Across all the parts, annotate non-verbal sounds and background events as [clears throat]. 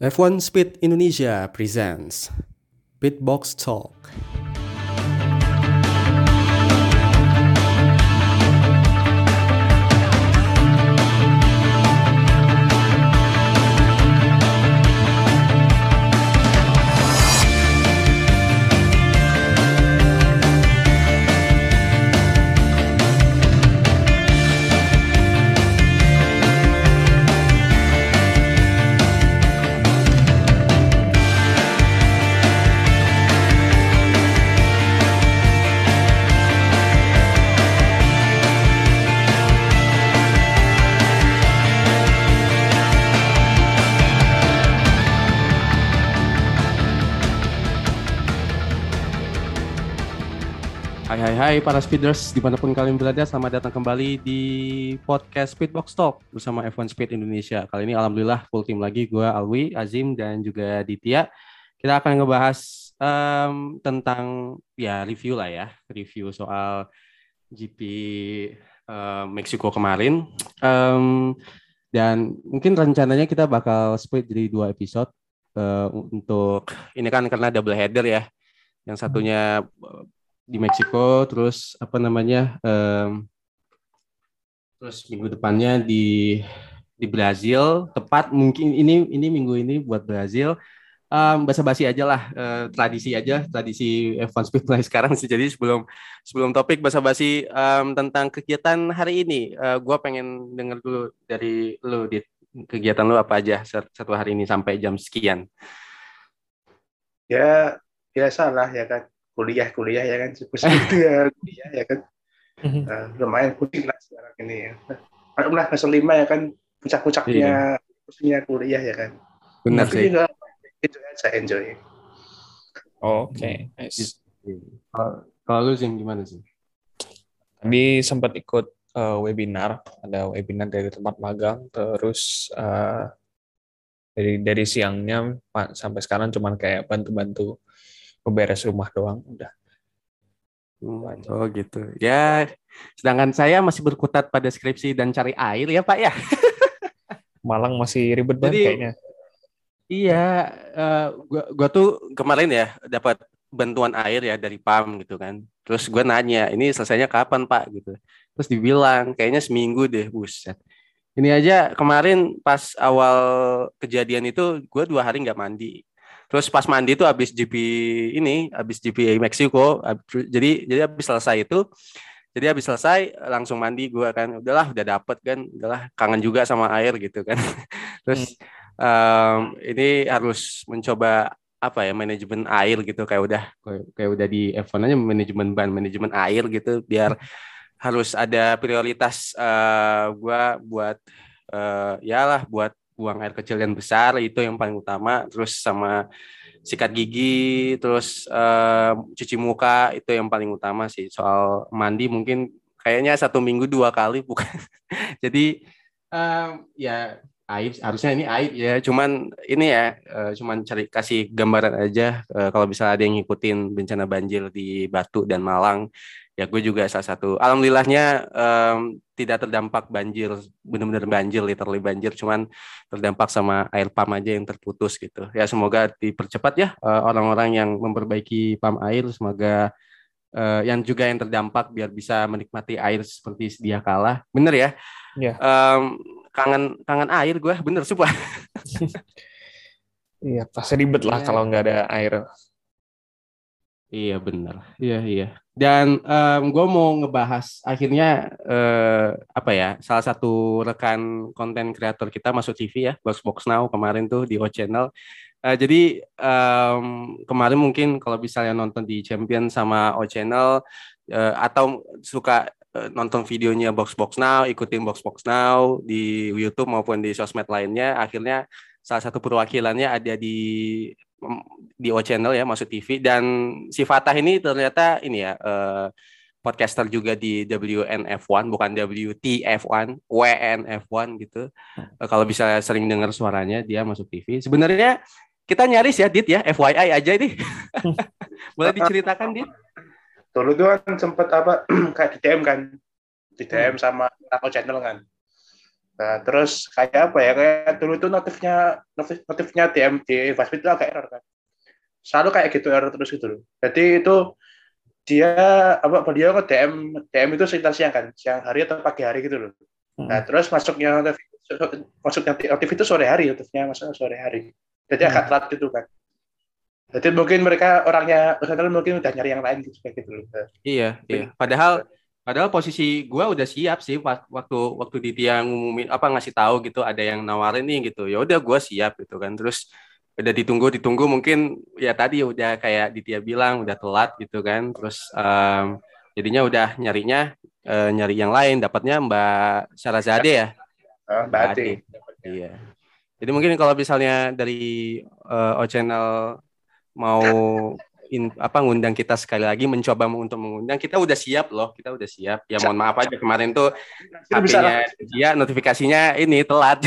F1 Speed Indonesia presents Pitbox Talk. Hai para speeders di mana pun kalian berada selamat datang kembali di podcast Speedbox Talk bersama F1 Speed Indonesia. Kali ini alhamdulillah full team lagi gue Alwi Azim dan juga Ditya. Kita akan ngebahas em, tentang ya review lah ya. Review soal GP em, Meksiko kemarin. Em, dan mungkin rencananya kita bakal split jadi dua episode eh, untuk ini kan karena double header ya. Yang satunya di Meksiko terus apa namanya em, terus minggu depannya di di Brazil. Tepat mungkin ini ini minggu ini buat Brazil. Um, basa-basi aja lah eh, tradisi aja tradisi F1 Speed mulai sekarang sih. Jadi sebelum sebelum topik basa-basi em, tentang kegiatan hari ini eh, gua pengen denger dulu dari lu di kegiatan lu apa aja sat- satu hari ini sampai jam sekian? Ya biasa lah ya kan kuliah kuliah ya kan [laughs] pusing itu ya kuliah ya kan. Nah, lumayan pusing lah sekarang ini ya. Maklum lah semester lima ya kan puncak-puncaknya pusingnya kuliah ya kan. Benar sih. juga itu saya enjoy. Oke, nice. kalau kalau lu sih gimana sih? Tadi sempat ikut eh, webinar, ada webinar dari tempat magang, terus eh, dari dari siangnya sampai sekarang cuman kayak bantu-bantu beberes rumah doang, udah. Hmm, Oh gitu. Ya, sedangkan saya masih berkutat pada skripsi dan cari air ya Pak ya. [laughs] Malang masih ribet banget Jadi- kayaknya. Iya, eh, gua, gua tuh kemarin ya dapat bantuan air ya dari PAM gitu kan. Terus gua nanya, ini selesainya kapan Pak gitu. Terus dibilang kayaknya seminggu deh, buset. Ini aja kemarin pas awal kejadian itu gua dua hari nggak mandi. Terus pas mandi itu habis GP ini, habis GP Meksiko. Jadi jadi habis selesai itu jadi habis selesai langsung mandi gua kan. Udahlah udah dapet kan. Udahlah kangen juga sama air gitu kan. [laughs] Terus em, ini harus mencoba apa ya manajemen air gitu. Kayak udah kayak, udah di F1 aja manajemen ban manajemen air gitu. Biar harus ada prioritas eh, gua buat eh, ya lah buat buang air kecil dan besar itu yang paling utama. Terus sama sikat gigi terus eh, cuci muka itu yang paling utama sih. Soal mandi mungkin kayaknya satu minggu dua kali bukan? [laughs] Jadi em, ya aib harusnya ini aib ya. Cuman ini ya eh, cuman cari kasih gambaran aja eh, kalau bisa ada yang ngikutin bencana banjir di Batu dan Malang ya gue juga salah satu. Alhamdulillahnya em, tidak terdampak banjir benar-benar banjir literally banjir. Cuman terdampak sama air pam aja yang terputus gitu. Ya semoga dipercepat ya eh, orang-orang yang memperbaiki pam air. Semoga eh, yang juga yang terdampak biar bisa menikmati air seperti sedia kala. Bener ya? Iya. Em, kangen kangen air gue. Bener sumpah. [laughs] Iya, pasti ribet lah Iya. kalau nggak ada air. Iya benar, iya iya. Dan gue mau ngebahas akhirnya eh, apa ya? Salah satu rekan konten kreator kita masuk TV ya, Box Box Now kemarin tuh di O Channel. Eh, jadi em, kemarin mungkin kalau misalnya nonton di Champion sama O Channel eh, atau suka eh, nonton videonya Box Box Now, ikutin Box Box Now di YouTube maupun di sosmed lainnya, akhirnya salah satu perwakilannya ada di di O Channel ya masuk TV dan si Fatah ini ternyata ini ya eh, podcaster juga di WNF1 bukan WTF1 WNF1 gitu. Eh, kalau bisa sering dengar suaranya dia masuk TV sebenarnya kita nyaris ya Dit ya FYI aja ini. [laughs] Boleh diceritakan Dit? Dulu tuh kan sempet apa [clears throat] kayak di DM kan. Di DM sama Taco channel kan Nah, terus kayak apa ya? Kayak dulu itu notifnya notif, notifnya DM di Fastbit itu agak error kan. Selalu kayak gitu error terus gitu loh. Jadi itu dia apa beliau ke DM DM itu sekitar siang kan, siang hari atau pagi hari gitu loh. Nah, terus masuknya notif masuknya notif itu sore hari, notifnya masuk sore hari. Jadi agak telat gitu kan. Jadi mungkin mereka orangnya mungkin udah nyari yang lain gitu kayak gitu loh. Iya, iya. Padahal Padahal posisi gue udah siap sih waktu waktu Ditya ngumumin apa ngasih tahu gitu ada yang nawarin nih gitu. Ya udah gue siap gitu kan. Terus udah ditunggu ditunggu mungkin ya tadi udah kayak Ditya bilang udah telat gitu kan. Terus um, jadinya udah nyarinya uh, nyari yang lain dapatnya Mbak Sarazade ya. Oh, Mbak Ade. Iya. Jadi mungkin kalau misalnya dari uh, O Channel mau in, apa ngundang kita sekali lagi mencoba untuk mengundang. Kita udah siap loh kita udah siap. Ya mohon maaf aja kemarin tuh HP-nya dia notifikasinya ini telat.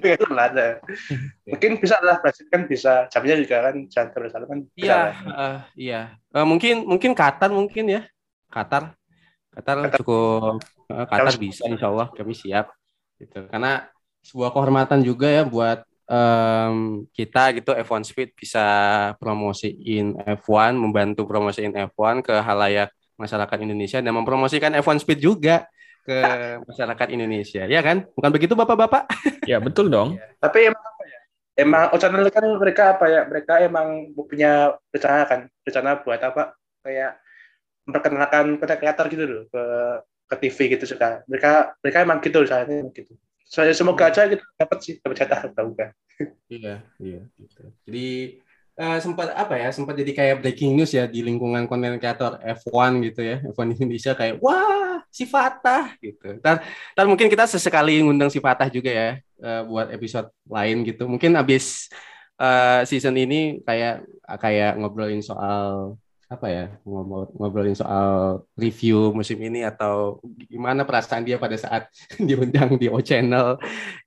Telat [laughs] ya. mungkin bisa lah kan bisa jamnya juga kan jam terus kan iya uh, iya. Uh, mungkin mungkin Qatar mungkin ya. Qatar Qatar, Qatar. cukup uh, Qatar bisa Insya Allah kami siap. Gitu. Karena sebuah kehormatan juga ya buat um, kita gitu F1 Speed bisa promosiin F1, membantu promosiin F1 ke halayak masyarakat Indonesia dan mempromosikan F1 Speed juga ke [laughs] masyarakat Indonesia, ya kan? Bukan begitu Bapak-bapak? Ya, betul dong. Ya. Tapi emang apa ya? Emang channel kan mereka apa ya? Mereka emang punya rencana kan, rencana buat apa? Kayak memperkenalkan kreator gitu loh ke ke TV gitu suka. Mereka mereka emang gitu misalnya gitu. Saya semoga aja kita dapat sih dapat jatah tahu kan. [laughs] Iya, iya gitu. Jadi uh, sempat apa ya? Sempat jadi kayak breaking news ya di lingkungan konten kreator F1 gitu ya. F1 Indonesia kayak wah, si Fatah gitu. Ntar, ntar mungkin kita sesekali ngundang si Fatah juga ya uh, buat episode lain gitu. Mungkin abis uh, season ini kayak kayak ngobrolin soal apa ya ngobrolin soal review musim ini atau gimana perasaan dia pada saat [laughs] diundang di O Channel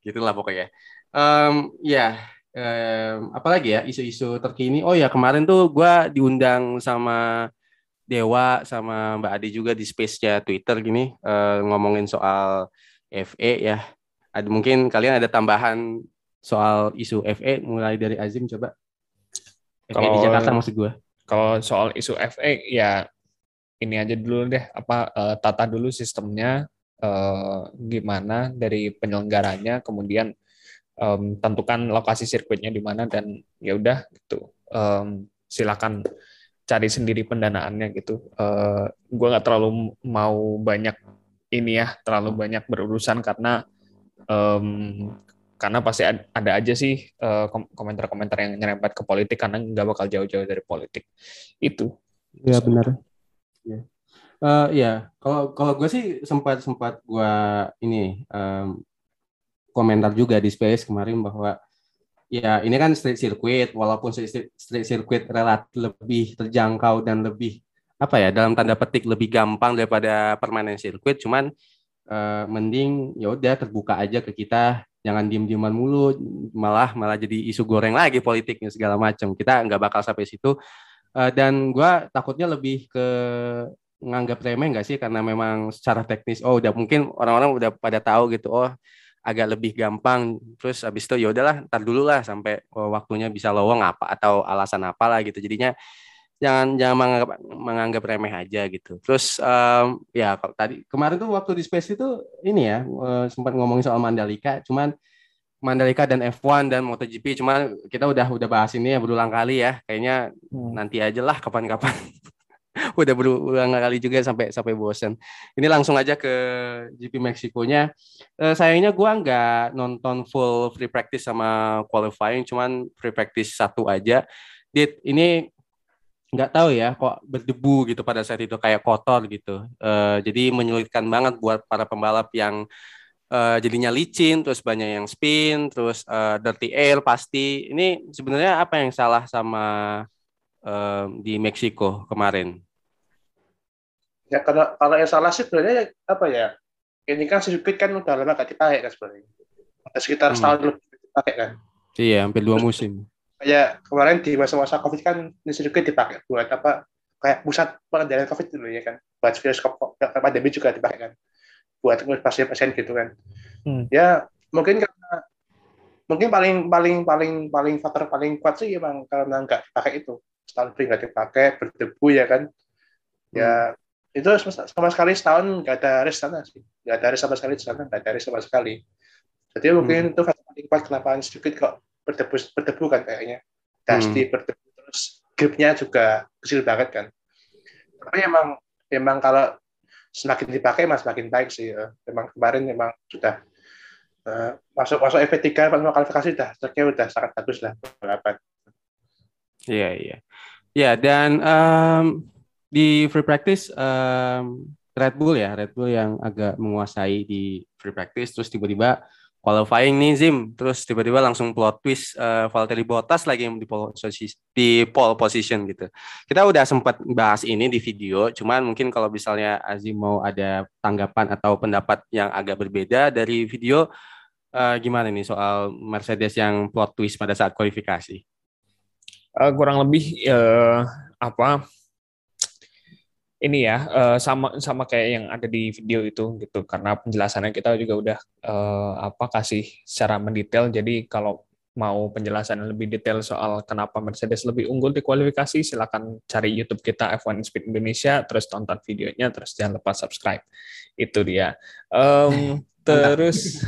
gitulah pokoknya. Um, ya um, apalagi ya isu-isu terkini. Oh ya kemarin tuh gue diundang sama Dewa sama Mbak Adi juga di space-nya Twitter gini uh, ngomongin soal FE ya. Ada mungkin kalian ada tambahan soal isu FE mulai dari Azim coba. FE di Jakarta maksud gue kalau soal isu FA ya ini aja dulu deh. Apa uh, tata dulu sistemnya uh, gimana dari penyelenggaranya kemudian um, tentukan lokasi sirkuitnya di mana dan ya udah gitu. Um, silakan cari sendiri pendanaannya gitu. Uh, gue nggak terlalu mau banyak ini ya terlalu banyak berurusan karena um, karena pasti ada aja sih eh, komentar-komentar yang nyerempet ke politik karena nggak bakal jauh-jauh dari politik. Itu. Ya benar. Ya uh, ya kalau kalau gue sih sempat sempat gue ini um, komentar juga di space kemarin bahwa ya ini kan street circuit walaupun street, street circuit relatif lebih terjangkau dan lebih apa ya dalam tanda petik lebih gampang daripada permanen sirkuit cuman uh, mending ya udah terbuka aja ke kita. Jangan diem-dieman mulu malah malah jadi isu goreng lagi politiknya segala macam kita nggak bakal sampai situ. Uh, dan gue takutnya lebih ke nganggap remeh nggak sih? Karena memang secara teknis oh udah mungkin orang-orang udah pada tahu gitu oh agak lebih gampang. Terus habis itu ya udahlah ntar dulu lah sampai oh, waktunya bisa lowong apa atau alasan apa lah gitu. Jadinya jangan jangan menganggap menganggap remeh aja gitu. Terus um, ya kalau tadi kemarin tuh waktu di space itu ini ya uh, sempat ngomongin soal Mandalika, cuman Mandalika dan F1 dan MotoGP, cuman kita udah udah bahas ini ya berulang kali ya. Kayaknya hmm. nanti aja lah kapan-kapan. [laughs] udah berulang kali juga sampai sampai bosen. Ini langsung aja ke GP Meksikonya. Uh, sayangnya gua nggak nonton full free practice sama qualifying, cuman free practice satu aja. Dit, ini nggak tahu ya kok berdebu gitu pada saat itu kayak kotor gitu. Uh, jadi menyulitkan banget buat para pembalap yang uh, jadinya licin terus banyak yang spin terus uh, dirty air pasti. Ini sebenarnya apa yang salah sama uh, di Meksiko kemarin? Ya kalau kalau yang salah sih sebenarnya apa ya? Ini kan sirkuit kan udah lama gak dipakai kan sebenarnya. Sekitar hmm. setahun lebih dipakai kan. Iya hampir dua musim kayak kemarin di masa-masa covid kan ini sirkuit dipakai buat apa kayak pusat pengendalian covid dulu ya kan. Buat virus pandemi juga dipakai kan. Buat pasien-pasien gitu kan. Hmm. Ya mungkin karena mungkin paling paling paling paling faktor paling kuat sih emang karena nggak dipakai itu. Setahun lebih nggak dipakai berdebu ya kan. Ya hmm. itu sama sekali setahun nggak ada res sana sih. Nggak ada res sama sekali di sana nggak ada res sama sekali. Jadi mungkin hmm. itu faktor paling kuat kenapa sedikit kok berdebu berdebu kan kayaknya dusty hmm. berdebu terus gripnya juga kecil banget kan tapi emang emang kalau semakin dipakai mas semakin baik sih ya. memang kemarin memang sudah uh, masuk masuk FP3 pas mau kualifikasi udah stoknya udah sangat bagus lah balapan. Iya iya. Ya dan um, di free practice um, Red Bull ya Red Bull yang agak menguasai di free practice terus tiba-tiba qualifying nih Zim. Terus tiba-tiba langsung plot twist uh, Valtteri Bottas lagi di pole, di pole position gitu. Kita udah sempat bahas ini di video cuman mungkin kalau misalnya Azim mau ada tanggapan atau pendapat yang agak berbeda dari video uh, gimana nih soal Mercedes yang plot twist pada saat kualifikasi? Uh, kurang lebih uh, apa ini ya uh, sama sama kayak yang ada di video itu gitu. Karena penjelasannya kita juga udah uh, apa kasih secara mendetail. Jadi kalau mau penjelasan lebih detail soal kenapa Mercedes lebih unggul di kualifikasi silakan cari YouTube kita F1 Speed Indonesia terus tonton videonya terus jangan lupa subscribe. Itu dia. Um, [laughs] terus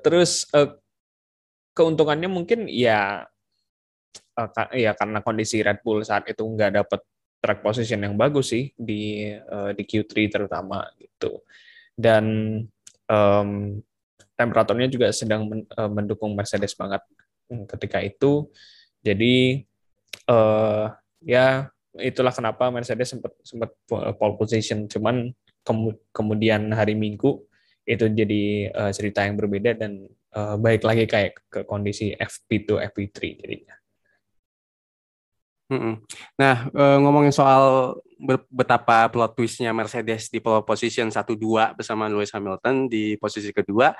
terus uh, keuntungannya mungkin ya uh, ya karena kondisi Red Bull saat itu nggak dapat track position yang bagus sih di uh, di Q3 terutama gitu. Dan um, temperaturnya juga sedang men, uh, mendukung Mercedes banget ketika itu. Jadi uh, ya itulah kenapa Mercedes sempat sempat pole position cuman kemudian hari Minggu itu jadi uh, cerita yang berbeda dan uh, baik lagi kayak ke kondisi FP2 FP3 jadinya. Nah, eh, ngomongin soal betapa plot twistnya Mercedes di position 1-2 bersama Lewis Hamilton di posisi kedua,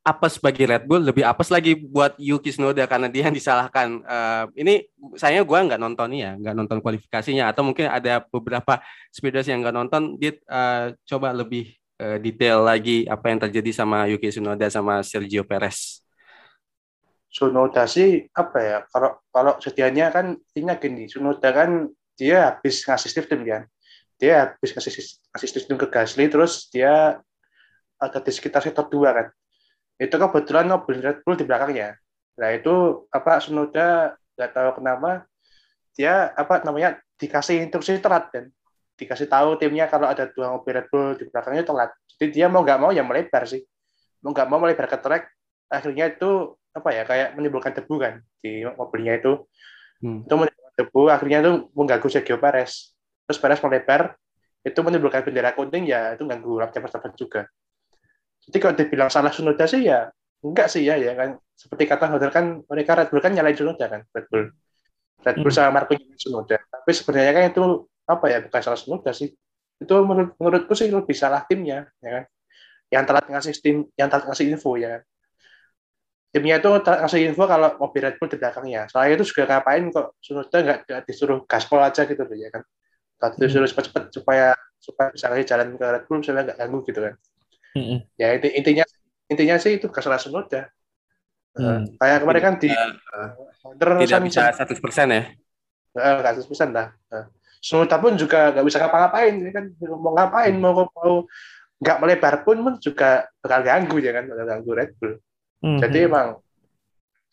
apes bagi Red Bull, lebih apes lagi buat Yuki Tsunoda karena dia yang disalahkan. Uh, ini saya gue nggak nonton ya, nggak nonton kualifikasinya, atau mungkin ada beberapa speeders yang nggak nonton, dia uh, coba lebih detail lagi apa yang terjadi sama Yuki Tsunoda sama Sergio Perez. Sunoda sih apa ya kalau kalau sedianya kan intinya gini Sunoda kan dia habis ngasih sistem kan. Dia habis ngasih ngasih sistem ke Gasly terus dia ada di sekitar sektor dua kan. Itu kebetulan mobil Red Bull di belakangnya nah itu apa Sunoda nggak tahu kenapa dia apa namanya dikasih instruksi telat kan. Dikasih tahu timnya kalau ada dua mobil Red Bull di belakangnya telat. Jadi dia mau nggak mau ya melebar sih. Mau nggak mau melebar ke track akhirnya itu apa ya kayak menimbulkan debu kan di mobilnya itu. Hmm. itu menimbulkan debu akhirnya itu mengganggu Sergio Perez. Terus Perez melebar itu menimbulkan bendera kuning ya itu ganggu lap cepat juga. Jadi kalau dibilang salah Sunoda sih ya enggak sih ya ya kan. Seperti kata Hodel kan mereka Red Bull kan nyalain Sunoda kan Red Bull. Red Bull hmm. sama Marco nyalain Sunoda tapi sebenarnya kan itu apa ya bukan salah Sunoda sih. Itu menurut menurutku sih lebih salah timnya ya kan. Yang telat ngasih tim yang telat ngasih info ya kan timnya itu kasih info kalau mobil Red Bull di belakangnya. Soalnya itu juga ngapain kok Sunoda nggak disuruh gaspol aja gitu loh ya kan. Tadi hmm. disuruh cepet-cepet supaya supaya bisa jalan ke Red Bull supaya nggak ganggu gitu kan. Hmm. Ya inti, intinya intinya sih itu kesalahan Sunoda. Hmm. kayak kemarin kan di uh, tidak bisa satu persen ya. Nggak satu persen lah. Uh, Sunoda pun juga nggak bisa ngapa-ngapain, ini kan mau ngapain mau mau nggak melebar pun juga bakal ganggu ya kan, bakal ganggu Red Bull. Mm-hmm. Jadi emang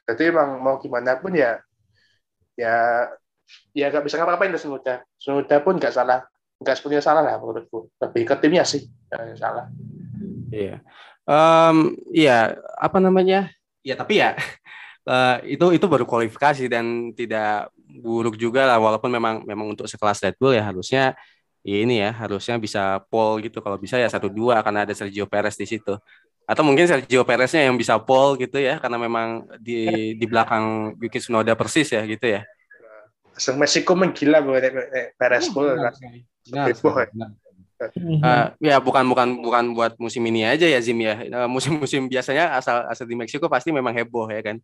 jadi emang mau gimana pun ya ya ya nggak bisa ngapa-ngapain tuh Sunoda. Sunoda pun nggak salah, nggak sepenuhnya salah lah menurutku. Lebih ke timnya sih yang salah. Iya. Um, iya, apa namanya? Ya tapi ya uh, [laughs] itu itu baru kualifikasi dan tidak buruk juga lah walaupun memang memang untuk sekelas Red Bull ya harusnya ya ini ya harusnya bisa pole gitu kalau bisa ya satu dua karena ada Sergio Perez di situ atau mungkin Sergio Pereznya yang bisa pole gitu ya karena memang di di belakang Yuki Tsunoda persis ya gitu ya. Sang Meksiko menggila buat Perez pole. Nah, uh, ya bukan bukan bukan buat musim ini aja ya Zim ya. Uh, musim-musim biasanya asal asal di Meksiko pasti memang heboh ya kan.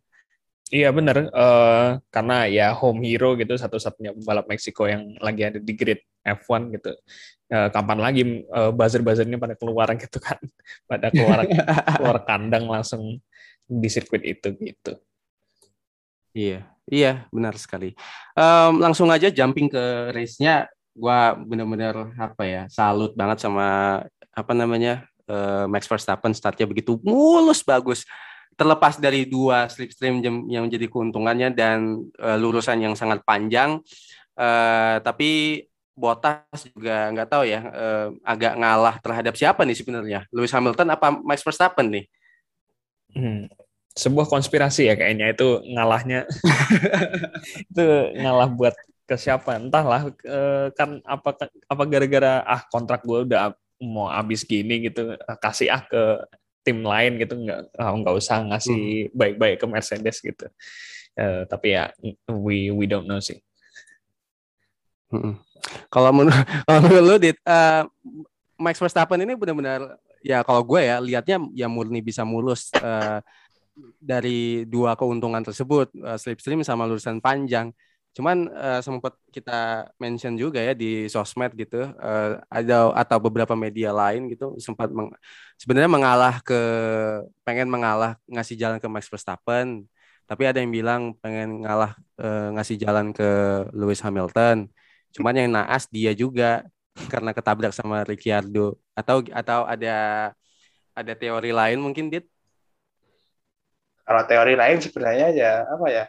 Iya benar, uh, karena ya home hero gitu satu-satunya pembalap Meksiko yang lagi ada di grid F1 gitu. Uh, kapan lagi uh, buzzer-buzzernya pada keluar [laughs] gitu kan, pada keluar [laughs] keluar kandang langsung di sirkuit itu gitu. Iya, iya benar sekali. Um, langsung aja jumping ke race-nya, gua bener-bener apa ya salut banget sama apa namanya uh, Max Verstappen startnya begitu mulus bagus terlepas dari dua slipstream yang menjadi keuntungannya dan uh, lurusan yang sangat panjang, uh, tapi Bottas juga nggak tahu ya uh, agak ngalah terhadap siapa nih sebenarnya Lewis Hamilton apa Max Verstappen nih? Hmm. Sebuah konspirasi ya kayaknya itu ngalahnya [laughs] itu ngalah buat ke siapa entahlah kan apa apa gara-gara ah kontrak gue udah mau habis gini gitu kasih ah ke tim lain gitu nggak oh, nggak usah ngasih hmm. baik-baik ke Mercedes gitu uh, tapi ya we we don't know sih hmm. kalau menurut [laughs] kalau menurut lu dit uh, Max Verstappen ini benar-benar ya kalau gue ya lihatnya ya murni bisa mulus uh, dari dua keuntungan tersebut uh, slipstream sama lurusan panjang Cuman uh, sempat kita mention juga ya di sosmed gitu, uh, ada atau beberapa media lain gitu sempat meng, sebenarnya mengalah ke pengen mengalah ngasih jalan ke Max Verstappen, tapi ada yang bilang pengen ngalah uh, ngasih jalan ke Lewis Hamilton. Cuman yang naas dia juga karena ketabrak sama Ricciardo atau atau ada ada teori lain mungkin dit kalau teori lain sebenarnya ya apa ya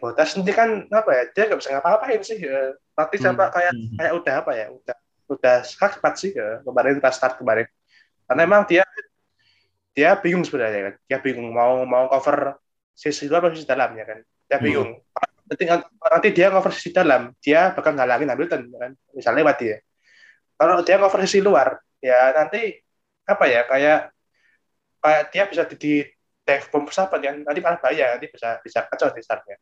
Botas nanti kan apa ya dia nggak bisa ngapa-ngapain sih ya. Tapi hmm. kayak hmm. kayak udah apa ya udah udah cepat sih ya. kemarin pas start kemarin karena emang dia dia bingung sebenarnya kan dia bingung mau mau cover sisi luar atau sisi dalam ya kan dia hmm. bingung hmm. nanti nanti dia cover sisi dalam dia bakal ngalangin Hamilton ya kan misalnya lewat dia kalau dia cover sisi luar ya nanti apa ya kayak kayak dia bisa di, di dive bom pesawat kan nanti malah bahaya nanti bisa bisa kacau di startnya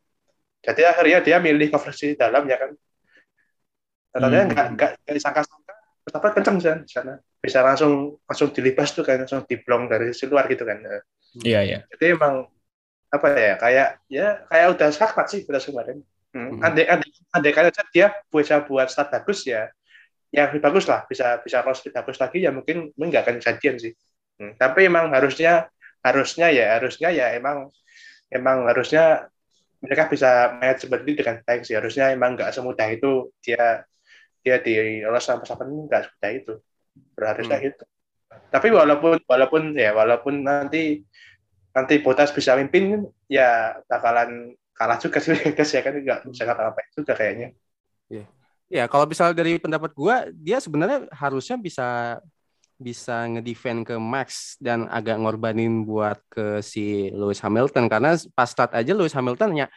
jadi akhirnya dia milih konversi dalam ya kan. Ternyata hmm. nggak nggak disangka-sangka betapa kencang di sana. Bisa langsung langsung dilibas tuh kan langsung diblong dari sisi luar gitu kan. Iya iya. Jadi emang apa ya kayak ya kayak udah sakmat sih udah kemarin. Hmm. Andai, andai, andai kan dia bisa buat start bagus ya, ya lebih bagus lah bisa bisa kalau lebih bagus lagi ya mungkin mungkin nggak akan kejadian sih. Hmm. Tapi emang harusnya harusnya ya harusnya ya emang emang harusnya mereka bisa main seperti dengan baik sih. Harusnya emang nggak semudah itu dia dia di lolos sama pasangan nggak semudah itu. Berharusnya hmm. gitu. Tapi walaupun walaupun ya walaupun nanti nanti Botas bisa mimpin ya bakalan kalah juga sih. [laughs] Guys ya kan nggak bisa kata apa juga kayaknya. Ya ya kalau misalnya dari pendapat gua dia sebenarnya harusnya bisa bisa ngedefend ke Max dan agak ngorbanin buat ke si Lewis Hamilton. Karena pas start aja Lewis Hamilton ya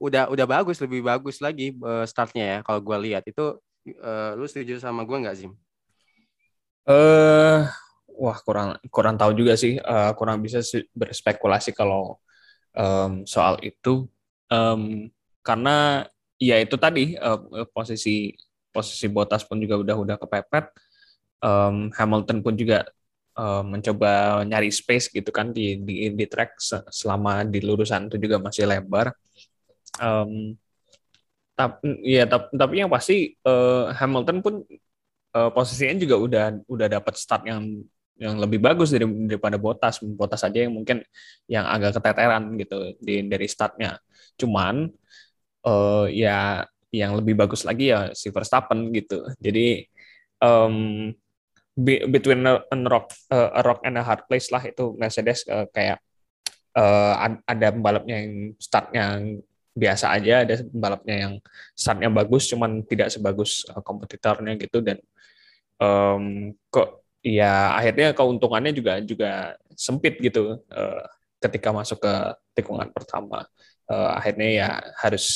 udah udah bagus lebih bagus lagi uh, startnya ya kalau gue lihat. Itu uh, lu setuju sama gue nggak Zim? Eh uh, wah kurang kurang tahu juga sih. Uh, kurang bisa berspekulasi kalau um, soal itu. Um, karena ya itu tadi uh, posisi posisi Bottas pun juga udah udah kepepet um, Hamilton pun juga um, mencoba nyari space gitu kan di di, di track selama di lurusan itu juga masih lebar. Um, tapi ya tapi, tapi yang pasti uh, Hamilton pun uh, posisinya juga udah udah dapat start yang yang lebih bagus dari, daripada Bottas. Bottas aja yang mungkin yang agak keteteran gitu di dari startnya. Cuman uh, ya yang lebih bagus lagi ya si Verstappen gitu. Jadi um, between a, rock uh, a rock and a hard place lah itu Mercedes uh, kayak uh, ada pembalapnya yang startnya biasa aja ada pembalapnya yang startnya bagus cuman tidak sebagus uh, kompetitornya gitu dan um, kok ya akhirnya keuntungannya juga juga sempit gitu uh, ketika masuk ke tikungan pertama uh, akhirnya ya harus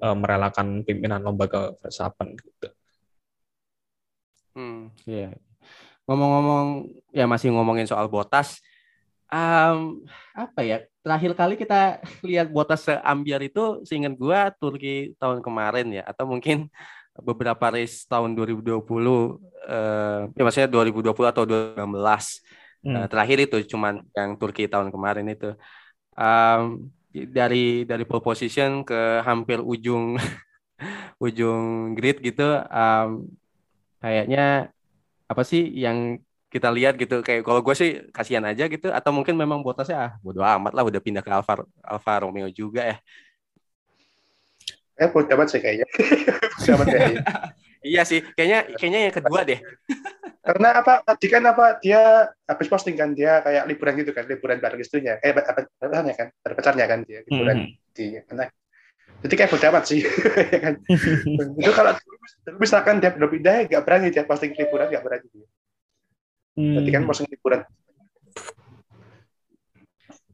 uh, merelakan pimpinan lomba ke Verstappen gitu. Hmm, iya. Yeah. Ngomong-ngomong, ya masih ngomongin soal botas. Um, apa ya? Terakhir kali kita [laughs] lihat botas seambiar itu, seingat gua Turki tahun kemarin ya, atau mungkin beberapa race tahun 2020, uh, ya maksudnya 2020 atau 2019. Hmm. Uh, terakhir itu cuman yang Turki tahun kemarin itu. Um, dari dari pole position ke hampir ujung [laughs] ujung grid gitu um, kayaknya apa sih yang kita lihat gitu kayak kalau gue sih kasihan aja gitu atau mungkin memang Bottasnya ah bodo amat lah udah pindah ke Alfa Alfa Romeo juga ya. Eh bodo amat sih kayaknya. [laughs] Kayaknya. Iya sih kayaknya kayaknya yang kedua deh. [laughs] Karena apa tadi kan apa dia habis posting kan dia kayak liburan gitu kan liburan bareng istrinya. Eh apa ya kan berpacarnya kan dia liburan hmm. di mana jadi kayak bodo amat sih [laughs] ya kan [laughs] itu kalau misalkan dia belum pindah nggak berani dia posting liburan nggak berani dia Hmm. Berarti kan posting liburan.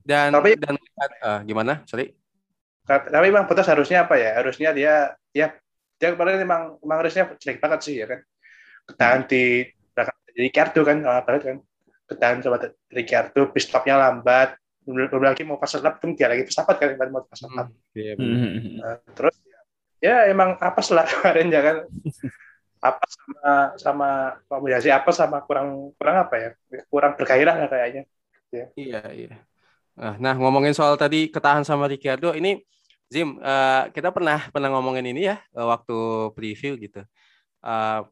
Dan tapi dan uh, gimana? Sorry. Tapi memang Botas harusnya apa ya? Harusnya dia dia dia kemarin memang memang harusnya jelek banget sih ya kan. Ketahan di belakang Ricardo kan, lama banget kan. Ketahan sama Ricardo, pit stopnya lambat. Belum lagi mau pas lap pun dia lagi pesawat kan, mau pas lap. Hmm, iya, hmm. Nah, terus ya emang apa setelah [laughs] kemarin ya kan apa sama sama kombinasi apa sama kurang kurang apa ya kurang bergairah lah kayaknya ya. iya iya nah ngomongin soal tadi ketahan sama Ricardo ini Zim uh, kita pernah pernah ngomongin ini ya eh, waktu preview gitu uh,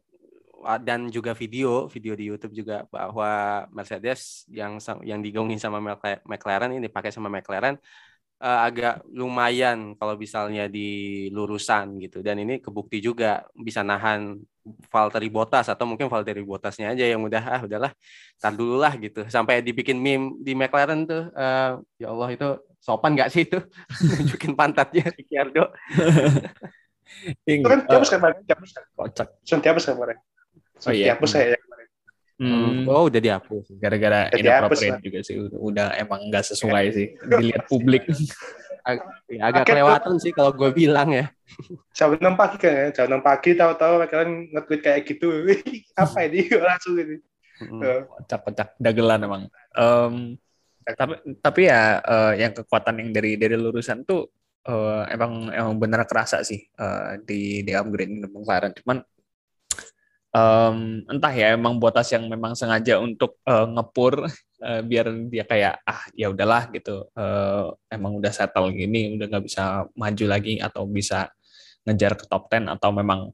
dan juga video video di YouTube juga bahwa Mercedes yang yang digongin sama McLaren ini dipakai sama McLaren uh, agak lumayan kalau misalnya di lurusan gitu. Dan ini kebukti juga bisa nahan Valtteri Bottas atau mungkin Valtteri Bottasnya aja yang udah ah udahlah tar dulu lah gitu. Sampai dibikin meme di McLaren tuh uh, ya Allah itu sopan nggak sih itu? [laughs] Nunjukin pantatnya. [laughs] Ricciardo. Itu kan kan kemarin dihapus kan? kocak. Kan kemarin oh iya dihapus saya ya kemarin Hmm. Oh udah dihapus gara-gara inappropriate juga sih udah emang nggak sesuai sih dilihat publik [laughs] Ag ya, agak kelewatan sih kalau gue bilang ya. [laughs] Jam enam pagi kan ya, jam enam pagi tahu-tahu kalian nge-tweet kayak gitu. [laughs] Apa ini langsung ini. Kocak-kocak dagelan emang. Um, tapi tapi ya uh, yang kekuatan yang dari dari lurusan tuh uh, emang emang benar kerasa sih uh, di di upgrade di McLaren. Cuman um, entah ya emang botas yang memang sengaja untuk uh, ngepur uh, biar dia kayak ah ya udahlah gitu. Uh, emang udah settle gini udah nggak bisa maju lagi atau bisa ngejar ke top 10 atau memang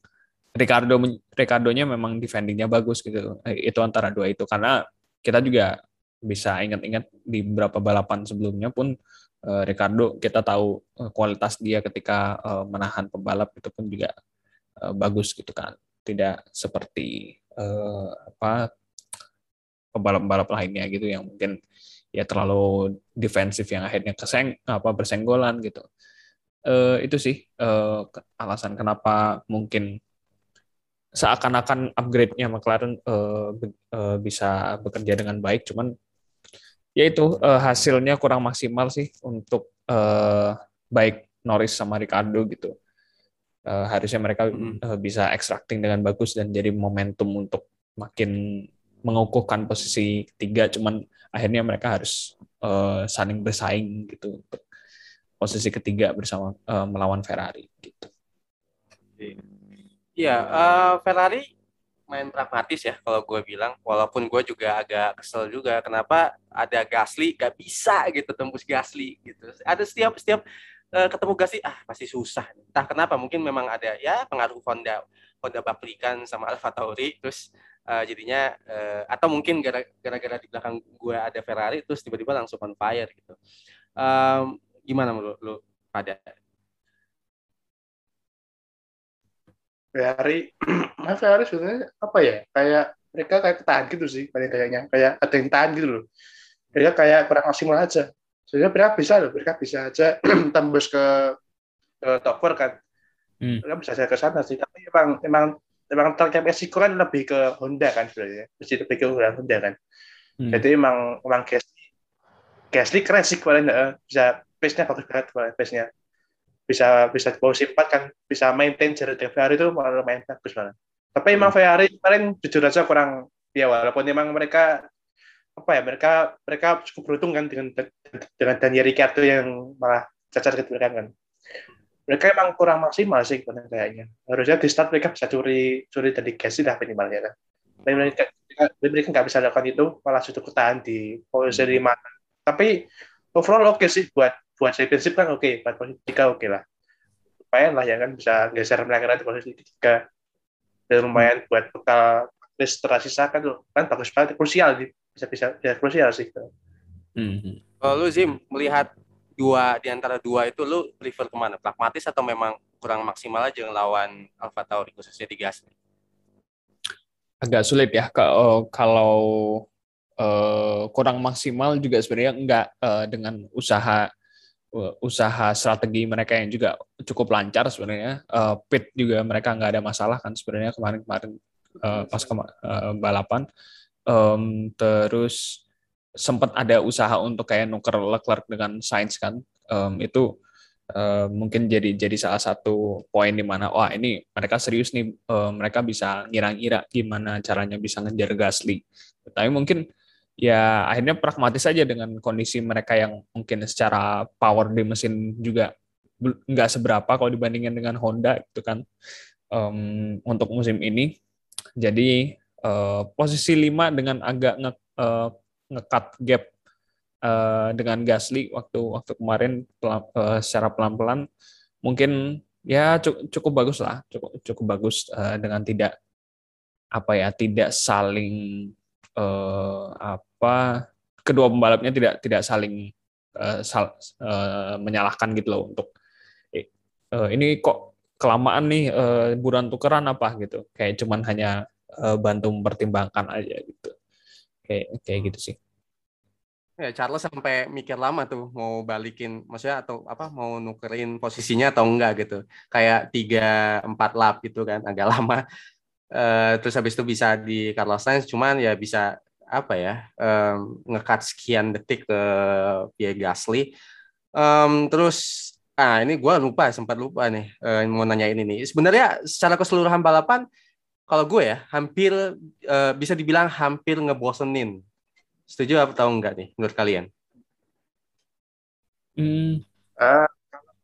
Ricardo Ricardonya memang defendingnya bagus gitu. Itu antara dua itu. Karena kita juga bisa ingat-ingat di beberapa balapan sebelumnya pun uh, Ricardo kita tahu kualitas dia ketika uh, menahan pembalap itu pun juga bagus gitu kan tidak seperti uh, apa pembalap-pembalap lainnya gitu yang mungkin ya terlalu defensif yang akhirnya keseng apa bersenggolan gitu. Uh, itu sih uh, alasan kenapa mungkin seakan-akan upgrade-nya McLaren uh, uh, bisa bekerja dengan baik, cuman ya itu uh, hasilnya kurang maksimal sih untuk uh, baik Norris sama Ricardo gitu uh, harusnya mereka uh, bisa extracting dengan bagus dan jadi momentum untuk makin mengukuhkan posisi tiga cuman akhirnya mereka harus uh, saling bersaing gitu untuk posisi ketiga bersama uh, melawan Ferrari gitu. Iya, uh, Ferrari main pragmatis ya kalau gue bilang. Walaupun gue juga agak kesel juga kenapa ada Gasly gak bisa gitu tembus Gasly gitu. Ada setiap setiap uh, ketemu Gasly ah pasti susah. Entah kenapa mungkin memang ada ya pengaruh Honda Honda Baplikan sama Alfa Tauri terus uh, jadinya uh, atau mungkin gara-gara di belakang gue ada Ferrari terus tiba-tiba langsung on fire gitu. Um, gimana menurut lu pada? Ferrari, [clears throat] nah Ferrari sebenarnya apa ya? Kayak mereka kayak ketahan gitu sih, kayak kayaknya kayak ada yang tahan gitu loh. Mereka kayak kurang maksimal aja sebenarnya mereka bisa loh mereka bisa aja [clears throat] tembus ke, ke top 4 kan hmm. mereka bisa aja ke sana sih tapi emang emang emang target resiko kan lebih ke Honda kan sebenarnya mesti lebih ke Honda kan hmm. jadi emang emang Gasly Gasly keren sih kemarin uh, bisa pace-nya bagus banget kemarin pace-nya bisa bisa posisi 4 kan bisa maintain jarak dengan Ferrari itu malah lumayan bagus banget tapi emang hmm. Ferrari kemarin jujur aja kurang ya walaupun emang mereka apa ya mereka mereka cukup beruntung kan dengan dengan Daniel Ricciardo yang malah cacat ke belakang kan mereka emang kurang maksimal sih kayaknya harusnya di start mereka bisa curi curi dari gas lah minimalnya kan tapi mereka mereka nggak bisa lakukan itu malah sudah ketahan di posisi lima tapi overall oke okay sih buat buat championship kan oke, okay. buat posisi tiga oke okay lah. Lumayan lah ya kan bisa geser mereka di posisi tiga. Dan lumayan hmm. buat bekal list tersisa kan. Kan bagus banget, krusial bisa bisa ya krusial sih. Hmm. Kalau lu Zim melihat dua di antara dua itu lu prefer ke mana? Pragmatis atau memang kurang maksimal aja lawan Alpha Tauri khususnya di gas? Agak sulit ya kalau uh, kurang maksimal juga sebenarnya enggak uh, dengan usaha uh, usaha strategi mereka yang juga cukup lancar sebenarnya. Uh, pit juga mereka nggak ada masalah kan sebenarnya kemarin-kemarin uh, pas kema uh, balapan. Um, terus sempat ada usaha untuk kayak nuker Leclerc dengan Sainz kan. Um, itu uh, mungkin jadi jadi salah satu poin di mana wah ini mereka serius nih uh, mereka bisa ngira-ngira gimana caranya bisa ngejar Gasly? Tapi mungkin ya akhirnya pragmatis saja dengan kondisi mereka yang mungkin secara power di mesin juga nggak seberapa kalau dibandingkan dengan Honda itu kan. Um, untuk musim ini. Jadi uh, posisi 5 dengan agak nge, uh, ngekat gap uh, dengan Gasly waktu waktu kemarin uh, secara pelan-pelan. Mungkin ya cukup, cukup bagus lah cukup cukup bagus uh, dengan tidak apa ya tidak saling uh, apa kedua pembalapnya tidak tidak saling uh, sal, uh, menyalahkan gitu loh untuk uh, ini kok kelamaan nih uh, buruan tukeran apa gitu. Kayak cuman hanya uh, bantu mempertimbangkan aja gitu. Kayak kayak gitu sih. Ya Charles sampai mikir lama tuh mau balikin maksudnya atau apa mau nukerin posisinya atau enggak gitu. Kayak tiga empat lap gitu kan [laughs] agak lama. Uh, terus habis itu bisa di Carlos Sainz cuman ya bisa apa ya um, ngekat sekian detik ke Pierre Gasly. Um, terus ah ini gue lupa sempat lupa nih uh, mau nanya ini. Nih sebenarnya secara keseluruhan balapan kalau gue ya hampir uh, bisa dibilang hampir ngebosenin. Setuju atau enggak nih menurut kalian? Hmm. Uh,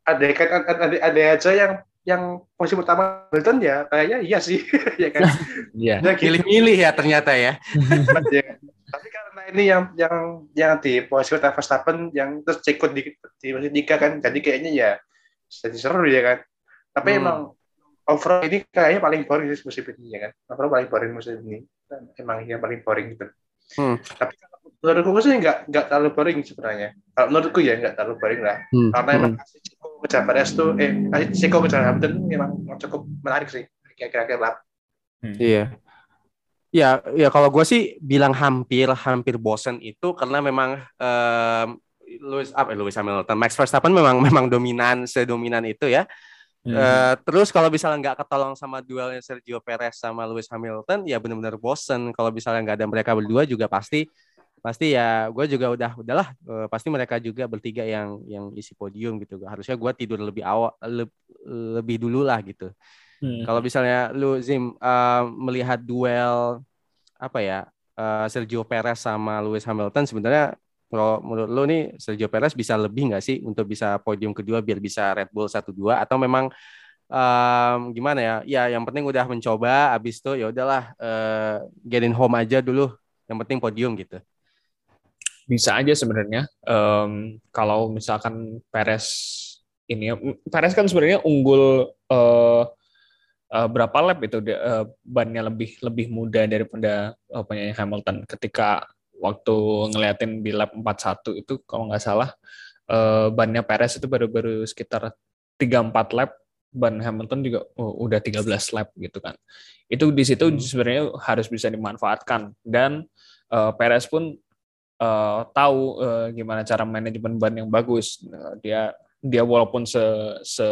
ada kan ada, ada aja yang yang posisi pertama Hamilton ya kayaknya iya sih [laughs] ya kan. Iya. Yeah. Milih-milih ya ternyata ya. [laughs] ya. Tapi karena ini yang yang yang di posisi pertama Verstappen yang terus cekut di di posisi tiga kan jadi kayaknya ya jadi seru ya kan. Tapi hmm. emang overall ini kayaknya paling boring sih musim ini ya kan overall paling boring musim ini emang yang paling boring gitu hmm. tapi menurutku sih nggak nggak terlalu boring sebenarnya kalau menurutku ya nggak terlalu boring lah hmm. karena emang hmm. kasih Ciko ke Jabares tuh eh kasih Ciko ke Hamilton memang cukup menarik sih kira-kira lah hmm. iya Ya, ya kalau gue sih bilang hampir hampir bosen itu karena memang um, Lewis apa eh, Lewis Hamilton Max Verstappen memang [laughs] memang dominan sedominan itu ya Hmm. Uh, terus kalau misalnya nggak ketolong sama duelnya Sergio Perez sama Lewis Hamilton, ya benar-benar bosen. Kalau misalnya nggak ada mereka berdua juga pasti pasti ya gue juga udah udahlah uh, pasti mereka juga bertiga yang yang isi podium gitu. Harusnya gue tidur lebih awal le, lebih dulu lah gitu. Hmm. Kalau misalnya lu Zim uh, melihat duel apa ya uh, Sergio Perez sama Lewis Hamilton sebenarnya kalau menurut lo nih Sergio Perez bisa lebih nggak sih untuk bisa podium kedua biar bisa Red Bull satu dua atau memang um, gimana ya? Ya yang penting udah mencoba, abis itu ya udahlah uh, get in home aja dulu. Yang penting podium gitu. Bisa aja sebenarnya. Um, kalau misalkan Perez ini, Perez kan sebenarnya unggul uh, uh, berapa lap itu uh, bannya lebih lebih muda daripada uh, penyanyi Hamilton ketika waktu ngeliatin di lap 41 itu kalau nggak salah uh, bannya Perez itu baru-baru sekitar 3-4 lap ban Hamilton juga oh, udah 13 lap gitu kan. Itu di situ hmm. sebenarnya harus bisa dimanfaatkan dan uh, Perez pun uh, tahu uh, gimana cara manajemen ban yang bagus. Uh, dia dia walaupun se, se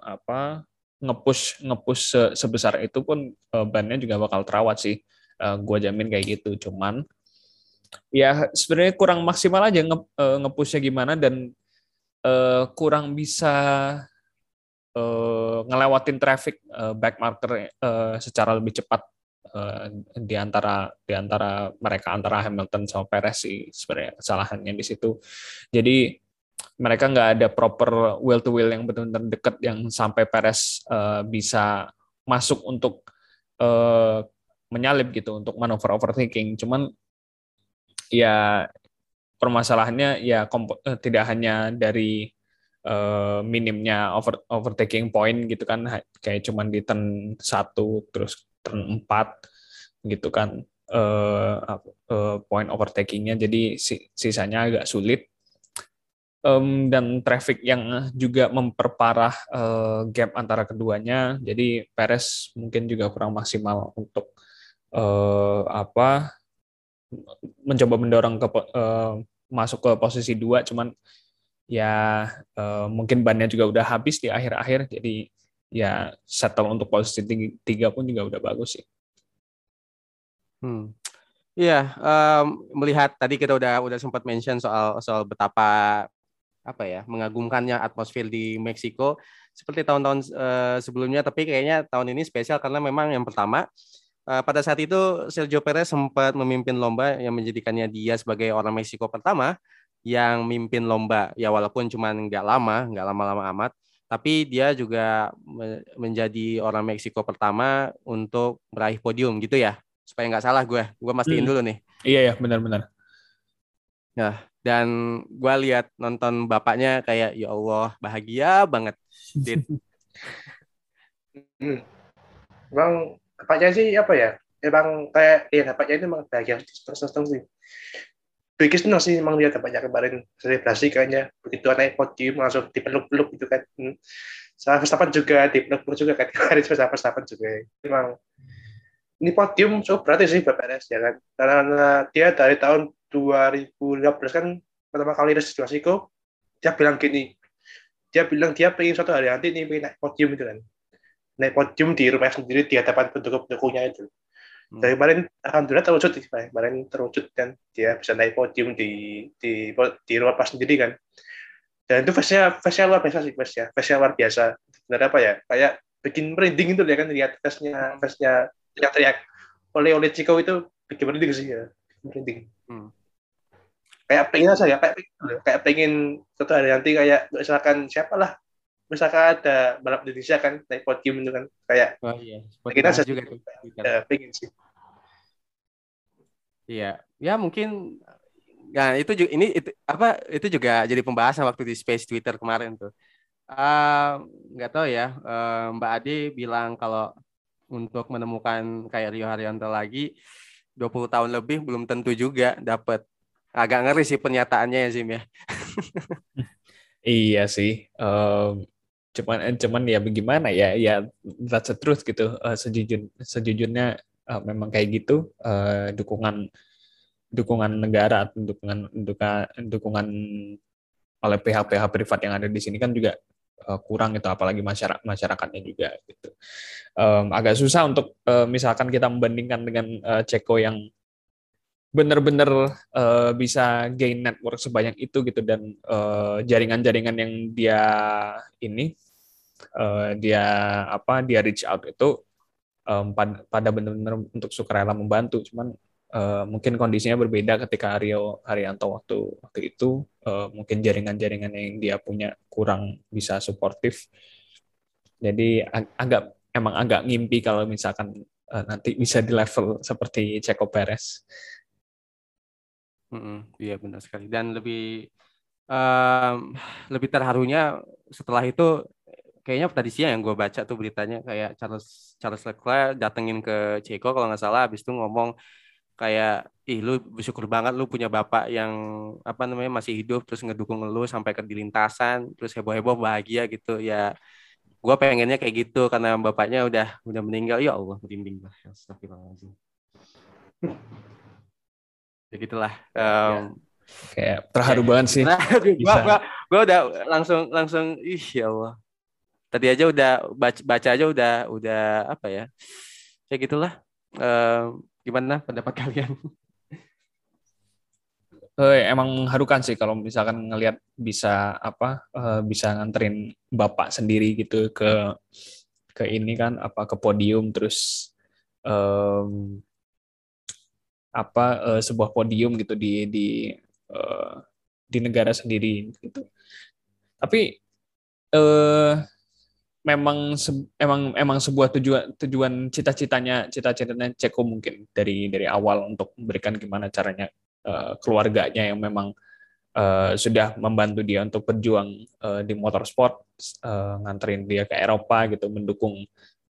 apa ngepush ngepush se, sebesar itu pun uh, bannya juga bakal terawat sih. Uh, gua jamin kayak gitu. Cuman ya sebenarnya kurang maksimal aja nge, uh, ngepushnya gimana dan uh, kurang bisa uh, ngelewatin traffic uh, back marker uh, secara lebih cepat uh, di antara di antara mereka antara Hamilton sama Perez sih sebenarnya kesalahannya di situ. Jadi mereka nggak ada proper wheel to wheel yang benar-benar deket yang sampai Perez uh, bisa masuk untuk uh, menyalip gitu untuk manuver overthinking. Cuman ya permasalahannya ya uh, tidak hanya dari uh, minimnya over overtaking point gitu kan kayak cuman di turn satu terus turn 4 gitu kan uh, uh, point overtakingnya. Jadi sisanya agak sulit. Um, dan traffic yang juga memperparah uh, gap antara keduanya. Jadi Perez mungkin juga kurang maksimal untuk uh, apa mencoba mendorong ke uh, masuk ke posisi dua cuman ya uh, mungkin bannya juga udah habis di akhir-akhir jadi ya settle untuk posisi tiga pun juga udah bagus sih. Hmm. Iya, um, melihat tadi kita udah udah sempat mention soal soal betapa apa ya mengagumkannya atmosfer di Meksiko seperti tahun-tahun uh, sebelumnya, tapi kayaknya tahun ini spesial karena memang yang pertama uh, pada saat itu Sergio Perez sempat memimpin lomba yang menjadikannya dia sebagai orang Meksiko pertama yang mimpin lomba ya walaupun cuma nggak lama nggak lama-lama amat tapi dia juga menjadi orang Meksiko pertama untuk meraih podium gitu ya supaya nggak salah gue gue mastiin hmm. dulu nih iya ya benar-benar nah dan gue lihat nonton bapaknya kayak ya Allah bahagia banget Dit. [laughs] hmm. bang bapaknya sih apa ya emang kayak ya bapaknya itu emang bahagia terus terus sih. Bikin senang sih emang lihat banyak kemarin selebrasi kayaknya. Begitu naik podium langsung dipeluk-peluk gitu kan. Hmm. Sama Verstappen juga dipeluk-peluk juga kan [laughs] kemarin sama Verstappen juga. Emang ini podium cukup berarti sih buat Perez ya kan. Karena dia dari tahun 2015 kan pertama kali registrasi kok dia bilang gini. Dia bilang dia pengen suatu hari nanti nih pengen naik podium itu kan naik podium di rumah sendiri di hadapan pendukung-pendukungnya itu Hmm. Dari kemarin alhamdulillah terwujud kemarin terwujud kan dia bisa naik podium di di di rumah pas sendiri kan. Dan itu face-nya luar biasa sih face-nya. Face-nya luar biasa. Benar apa ya? Kayak bikin merinding itu ya kan lihat face-nya face-nya teriak-teriak oleh oleh Chico itu bikin merinding sih ya. Merinding. Hmm. Kayak pengen aja ya, kayak pengen, kayak pengen suatu hari nanti kayak misalkan siapa lah misalkan ada balap Indonesia kan naik podium itu kan kayak oh, iya. kita saja juga ya, pengen sih. Iya. Ya mungkin ya itu juga ini itu apa itu juga jadi pembahasan waktu di space Twitter kemarin tuh. Nggak uh, tahu ya uh, Mbak Ade bilang kalau untuk menemukan kayak Rio Haryanto lagi 20 tahun lebih belum tentu juga dapat agak ngeri sih pernyataannya ya Zim ya. [laughs] Iya sih um, cuman eh, cuman ya bagaimana ya ya that's the truth gitu. Uh, sejujur sejujurnya uh, memang kayak gitu. Uh, dukungan dukungan negara atau dukungan dukungan dukungan oleh pihak-pihak privat yang ada di sini kan juga uh, kurang itu apalagi masyarakat masyarakatnya juga gitu. Um, agak susah untuk uh, misalkan kita membandingkan dengan uh, Ceko yang benar-benar uh, bisa gain network sebanyak itu gitu dan jaringan-jaringan uh, yang dia ini uh, dia apa dia reach out itu um, pada, pada benar-benar untuk sukarela membantu. Cuman uh, mungkin kondisinya berbeda ketika Rio Haryanto waktu waktu itu uh, mungkin jaringan-jaringan yang dia punya kurang bisa suportif. Jadi ag agak emang agak ngimpi kalau misalkan uh, nanti bisa di level seperti Checo Perez. Mm -hmm, iya benar sekali. Dan lebih um, lebih terharunya setelah itu kayaknya tadi siang yang gue baca tuh beritanya kayak Charles Charles Leclerc datengin ke Ceko kalau nggak salah habis itu ngomong kayak ih lu bersyukur banget lu punya bapak yang apa namanya masih hidup terus ngedukung lu sampai ke di lintasan terus heboh-heboh bahagia gitu. Ya gue pengennya kayak gitu karena bapaknya udah udah meninggal. Ya Allah merinding lah astagfirullahaladzim. Ya gitulah um, kayak terharu ya, banget sih. [laughs] Gue gua, gua udah langsung langsung ih ya Allah tadi aja udah baca, baca aja udah udah apa ya? Kayak gitulah. Uh, gimana pendapat [laughs] kalian? Uh, emang harukan sih kalau misalkan ngelihat bisa apa uh, bisa nganterin bapak sendiri gitu ke ke ini kan apa ke podium terus apa uh, sebuah podium gitu di di uh, di negara sendiri gitu. Tapi uh, memang se, emang emang sebuah tujuan tujuan cita-citanya cita-citanya Ceko mungkin dari dari awal untuk memberikan gimana caranya uh, keluarganya yang memang uh, sudah membantu dia untuk berjuang uh, di motorsport, uh, nganterin dia ke Eropa gitu, mendukung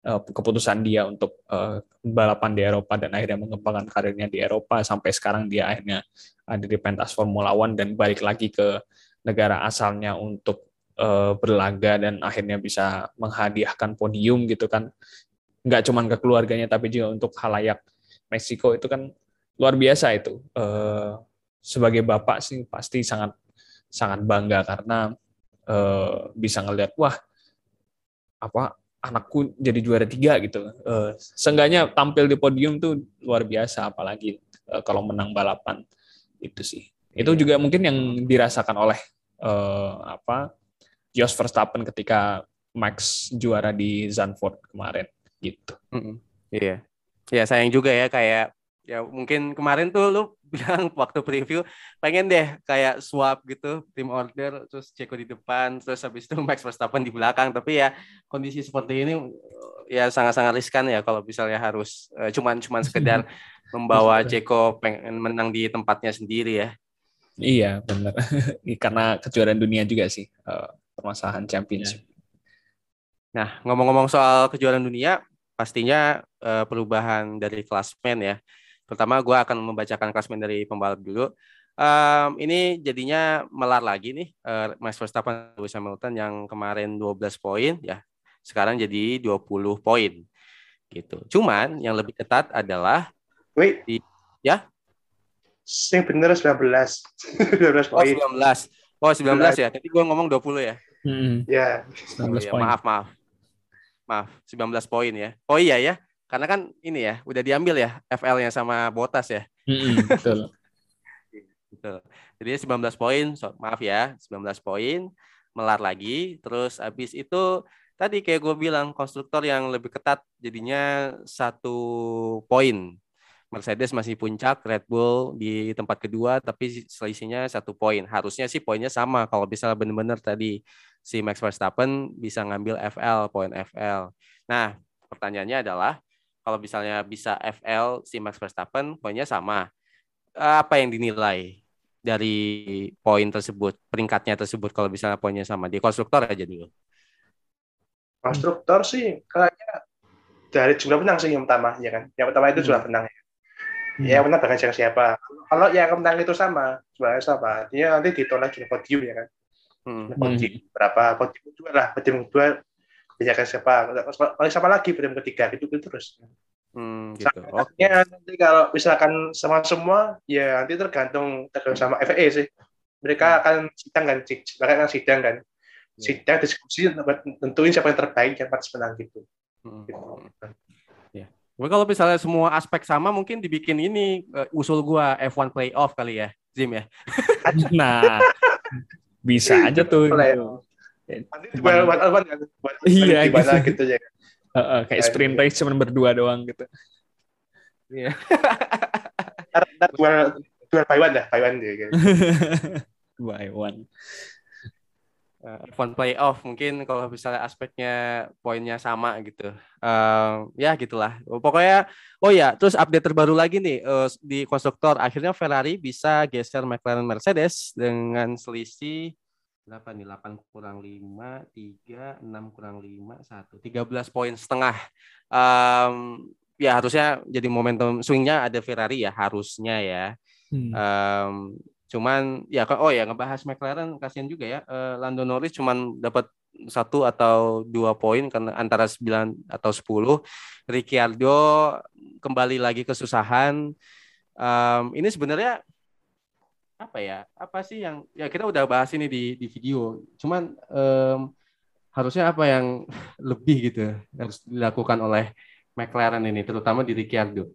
uh, keputusan dia untuk uh, balapan di Eropa dan akhirnya mengembangkan karirnya di Eropa. Sampai sekarang dia akhirnya ada di pentas Formula One dan balik lagi ke negara asalnya untuk uh, berlaga dan akhirnya bisa menghadiahkan podium gitu kan. Nggak cuma ke keluarganya tapi juga untuk halayak Meksiko itu kan luar biasa itu. Uh, sebagai bapak sih pasti sangat sangat bangga karena uh, bisa ngelihat wah apa anakku jadi juara tiga gitu. Uh, seenggaknya tampil di podium tuh luar biasa apalagi uh, kalau menang balapan. Itu sih. Itu iya. juga mungkin yang dirasakan oleh uh, apa Jos Verstappen ketika Max juara di Zandvoort kemarin gitu. Mm -hmm. Iya. Ya sayang juga ya kayak ya mungkin kemarin tuh lu [laughs] bilang waktu preview pengen deh kayak swap gitu tim order terus Ceko di depan terus habis itu Max Verstappen di belakang tapi ya kondisi seperti ini ya sangat-sangat riskan ya kalau misalnya harus uh, cuman cuman sekedar [laughs] membawa Ceko pengen menang di tempatnya sendiri ya. Iya benar [laughs] karena kejuaraan dunia juga sih uh, permasalahan championship. Nah ngomong-ngomong soal kejuaraan dunia pastinya uh, perubahan dari klasmen ya Pertama gue akan membacakan klasmen dari pembalap dulu. Um, ini jadinya melar lagi nih uh, Max Verstappen Lewis Hamilton yang kemarin 12 poin ya. Sekarang jadi 20 poin. Gitu. Cuman yang lebih ketat adalah Wait. Di, ya. Yang benar 19. 19 poin. Oh, 19. Oh, 19 ya. Tadi gue ngomong 20 ya. Hmm. Ya. 19 oh, ya, poin. Maaf, maaf. Maaf, 19 poin ya. Oh iya ya. Karena kan ini ya, udah diambil ya FL-nya sama Botas ya. Mm-hmm, betul. [laughs] betul. Jadi 19 poin, so, maaf ya, 19 poin, melar lagi. Terus habis itu tadi kayak gue bilang konstruktor yang lebih ketat jadinya satu poin. Mercedes masih puncak, Red Bull di tempat kedua, tapi selisihnya satu poin. Harusnya sih poinnya sama kalau bisa benar-benar tadi si Max Verstappen bisa ngambil FL, poin FL. Nah, pertanyaannya adalah kalau misalnya bisa FL si Max Verstappen poinnya sama apa yang dinilai dari poin tersebut peringkatnya tersebut kalau misalnya poinnya sama di konstruktor aja dulu konstruktor sih kayaknya dari jumlah menang sih yang pertama ya kan yang pertama itu hmm. jumlah menang ya hmm. yang menang dengan siapa kalau yang menang itu sama jumlahnya sama dia nanti ditolak jumlah podium ya kan hmm. podium hmm. berapa podium dua lah podium dua banyakkan siapa paling siapa lagi podium ketiga gitu, gitu terus hmm, gitu. Okay. nanti kalau misalkan sama semua ya nanti tergantung tergantung sama FA sih mereka hmm. akan sidang kan mereka akan sidang kan sidang diskusi tentuin siapa yang terbaik yang patut menang gitu, hmm. gitu. Ya. kalau misalnya semua aspek sama, mungkin dibikin ini uh, usul gua F1 playoff kali ya, Zim ya. [laughs] nah, bisa aja tuh. Gitu. Nanti buat buat apa kan? Buat iya, gitu. gitu ya. Uh, uh, kayak sprint race cuma berdua doang gitu. Iya. Ntar dua dua by one dah, by one dia. Gitu. [laughs] by one. Uh, F1 playoff mungkin kalau misalnya aspeknya poinnya sama gitu. Uh, ya gitulah. Pokoknya oh ya, terus update terbaru lagi nih uh, di konstruktor akhirnya Ferrari bisa geser McLaren Mercedes dengan selisih berapa nih 8 kurang 5 3 6 kurang 5 1 13 poin setengah um, ya harusnya jadi momentum swingnya ada Ferrari ya harusnya ya hmm. um, cuman ya oh ya ngebahas McLaren kasihan juga ya uh, Lando Norris cuman dapat satu atau dua poin karena antara 9 atau 10 Ricciardo kembali lagi kesusahan. Um, ini sebenarnya apa ya apa sih yang ya kita udah bahas ini di di video. Cuman um, harusnya apa yang [laughs] lebih gitu harus dilakukan oleh McLaren ini terutama di Ricciardo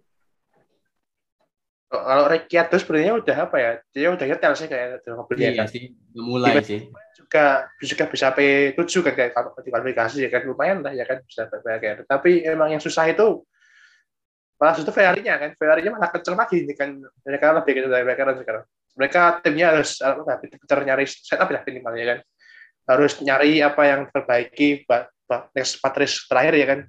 kalau Ricciardo sebenarnya udah apa ya? Dia udah nyetel sih kayak iya kan? sih mulai Tiba sih. juga juga bisa P7 kan kayak kalau kualifikasi ya kan lumayan lah ya kan bisa kayak tapi emang yang susah itu malah itu Ferrari-nya kan. Ferrari-nya malah kenceng lagi ini kan. Mereka lebih gitu dari McLaren sekarang. Mereka timnya harus apa pintar nyari setup ya minimal ya kan. Harus nyari apa yang terbaiki buat, buat next empat race terakhir ya kan.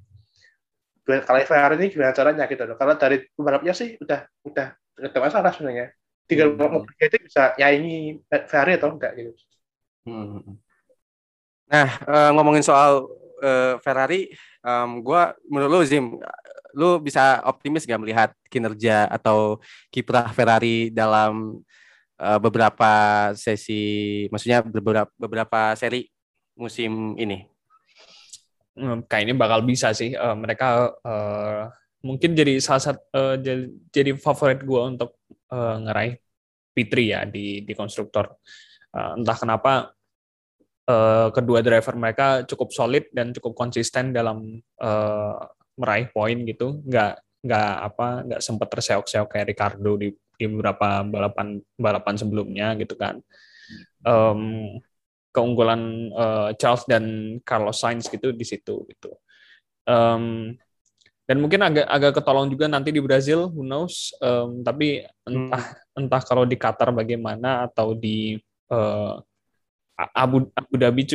Kalau Ferrari ini gimana caranya gitu loh. Kalau dari pembalapnya sih udah udah tidak masalah sebenarnya tinggal hmm. mobil itu bisa nyaingi Ferrari atau enggak gitu. Hmm. Nah, uh, ngomongin soal uh, Ferrari, um, gue menurut lu Zim, lu bisa optimis gak melihat kinerja atau kiprah Ferrari dalam uh, beberapa sesi, maksudnya beberapa beberapa seri musim ini? Hmm, kayaknya bakal bisa sih. Uh, mereka uh, mungkin jadi salah satu uh, jadi, jadi favorit gue untuk uh, ngeraih P3 ya di di konstruktor. Uh, entah kenapa uh, kedua driver mereka cukup solid dan cukup konsisten dalam uh, meraih poin gitu. Nggak nggak apa nggak sempat terseok-seok kayak Ricardo di, di beberapa balapan balapan sebelumnya gitu kan. Um, keunggulan uh, Charles dan Carlos Sainz gitu di situ gitu. Um, dan mungkin agak agak ketolong juga nanti di Brazil, who knows. Um, tapi entah hmm. entah kalau di Qatar bagaimana atau di uh, Abu Abu Dhabi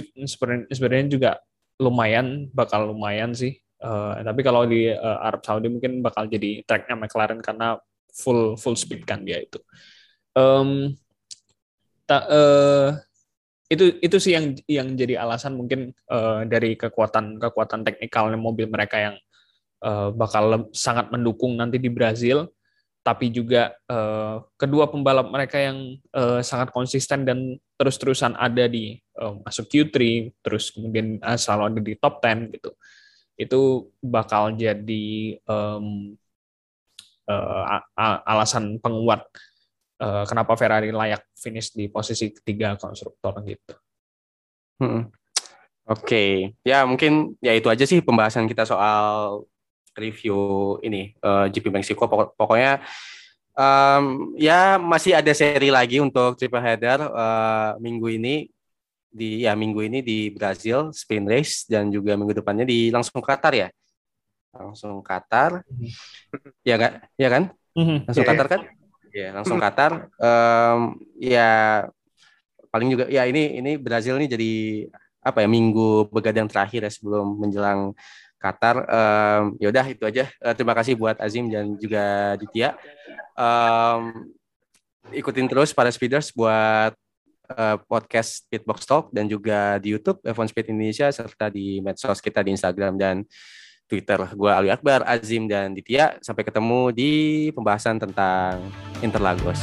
sebenarnya juga lumayan bakal lumayan sih. Uh, tapi kalau di uh, Arab Saudi mungkin bakal jadi tracknya McLaren karena full full speed kan dia itu. Um, ta, uh, itu itu sih yang yang jadi alasan mungkin uh, dari kekuatan kekuatan teknikalnya mobil mereka yang uh, bakal sangat mendukung nanti di Brazil tapi juga uh, kedua pembalap mereka yang uh, sangat konsisten dan terus-terusan ada di uh, masuk Q3 terus kemudian uh, selalu ada di top 10 gitu itu bakal jadi um, uh, alasan penguat uh, kenapa Ferrari layak finish di posisi ketiga konstruktor gitu. Hmm. Oke, okay. ya mungkin ya itu aja sih pembahasan kita soal review ini uh, eh, GP Meksiko Pokok, pokoknya um, ya masih ada seri lagi untuk triple header uh, minggu ini di ya minggu ini di Brazil Spain race dan juga minggu depannya di langsung Qatar ya? Langsung Qatar. Mm-hmm. ya kan ya kan? Mm-hmm. langsung yeah. Qatar kan? Ya langsung Qatar. Um, ya paling juga ya ini ini Brazil ini jadi apa ya minggu begadang terakhir ya sebelum menjelang Qatar. Um, ya udah itu aja. Uh, terima kasih buat Azim dan juga Ditya. Um, ikutin terus para speeders buat uh, podcast Speedbox Talk dan juga di YouTube F1 Speed Indonesia serta di medsos kita di Instagram dan Twitter. Gue Ali Akbar, Azim dan Ditya. Sampai ketemu di pembahasan tentang Interlagos.